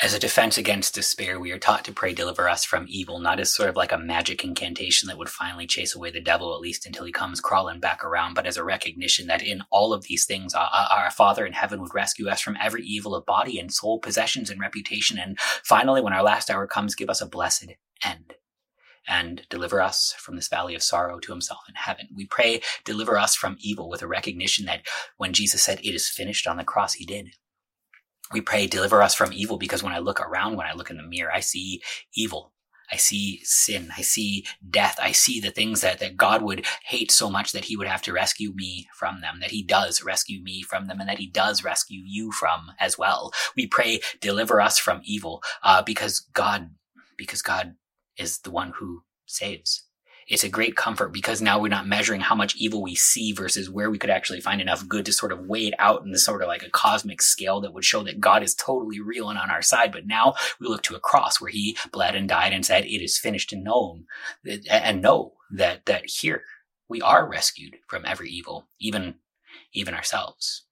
As a defense against despair, we are taught to pray, deliver us from evil, not as sort of like a magic incantation that would finally chase away the devil, at least until he comes crawling back around, but as a recognition that in all of these things, our, our Father in heaven would rescue us from every evil of body and soul, possessions and reputation. And finally, when our last hour comes, give us a blessed end and deliver us from this valley of sorrow to himself in heaven. We pray, deliver us from evil with a recognition that when Jesus said, it is finished on the cross, he did we pray, deliver us from evil, because when I look around, when I look in the mirror, I see evil. I see sin. I see death. I see the things that, that God would hate so much that he would have to rescue me from them, that he does rescue me from them, and that he does rescue you from as well. We pray, deliver us from evil, uh, because God, because God is the one who saves it's a great comfort because now we're not measuring how much evil we see versus where we could actually find enough good to sort of weigh it out in the sort of like a cosmic scale that would show that God is totally real and on our side. But now we look to a cross where he bled and died and said, it is finished and known and know that, that here we are rescued from every evil, even, even ourselves.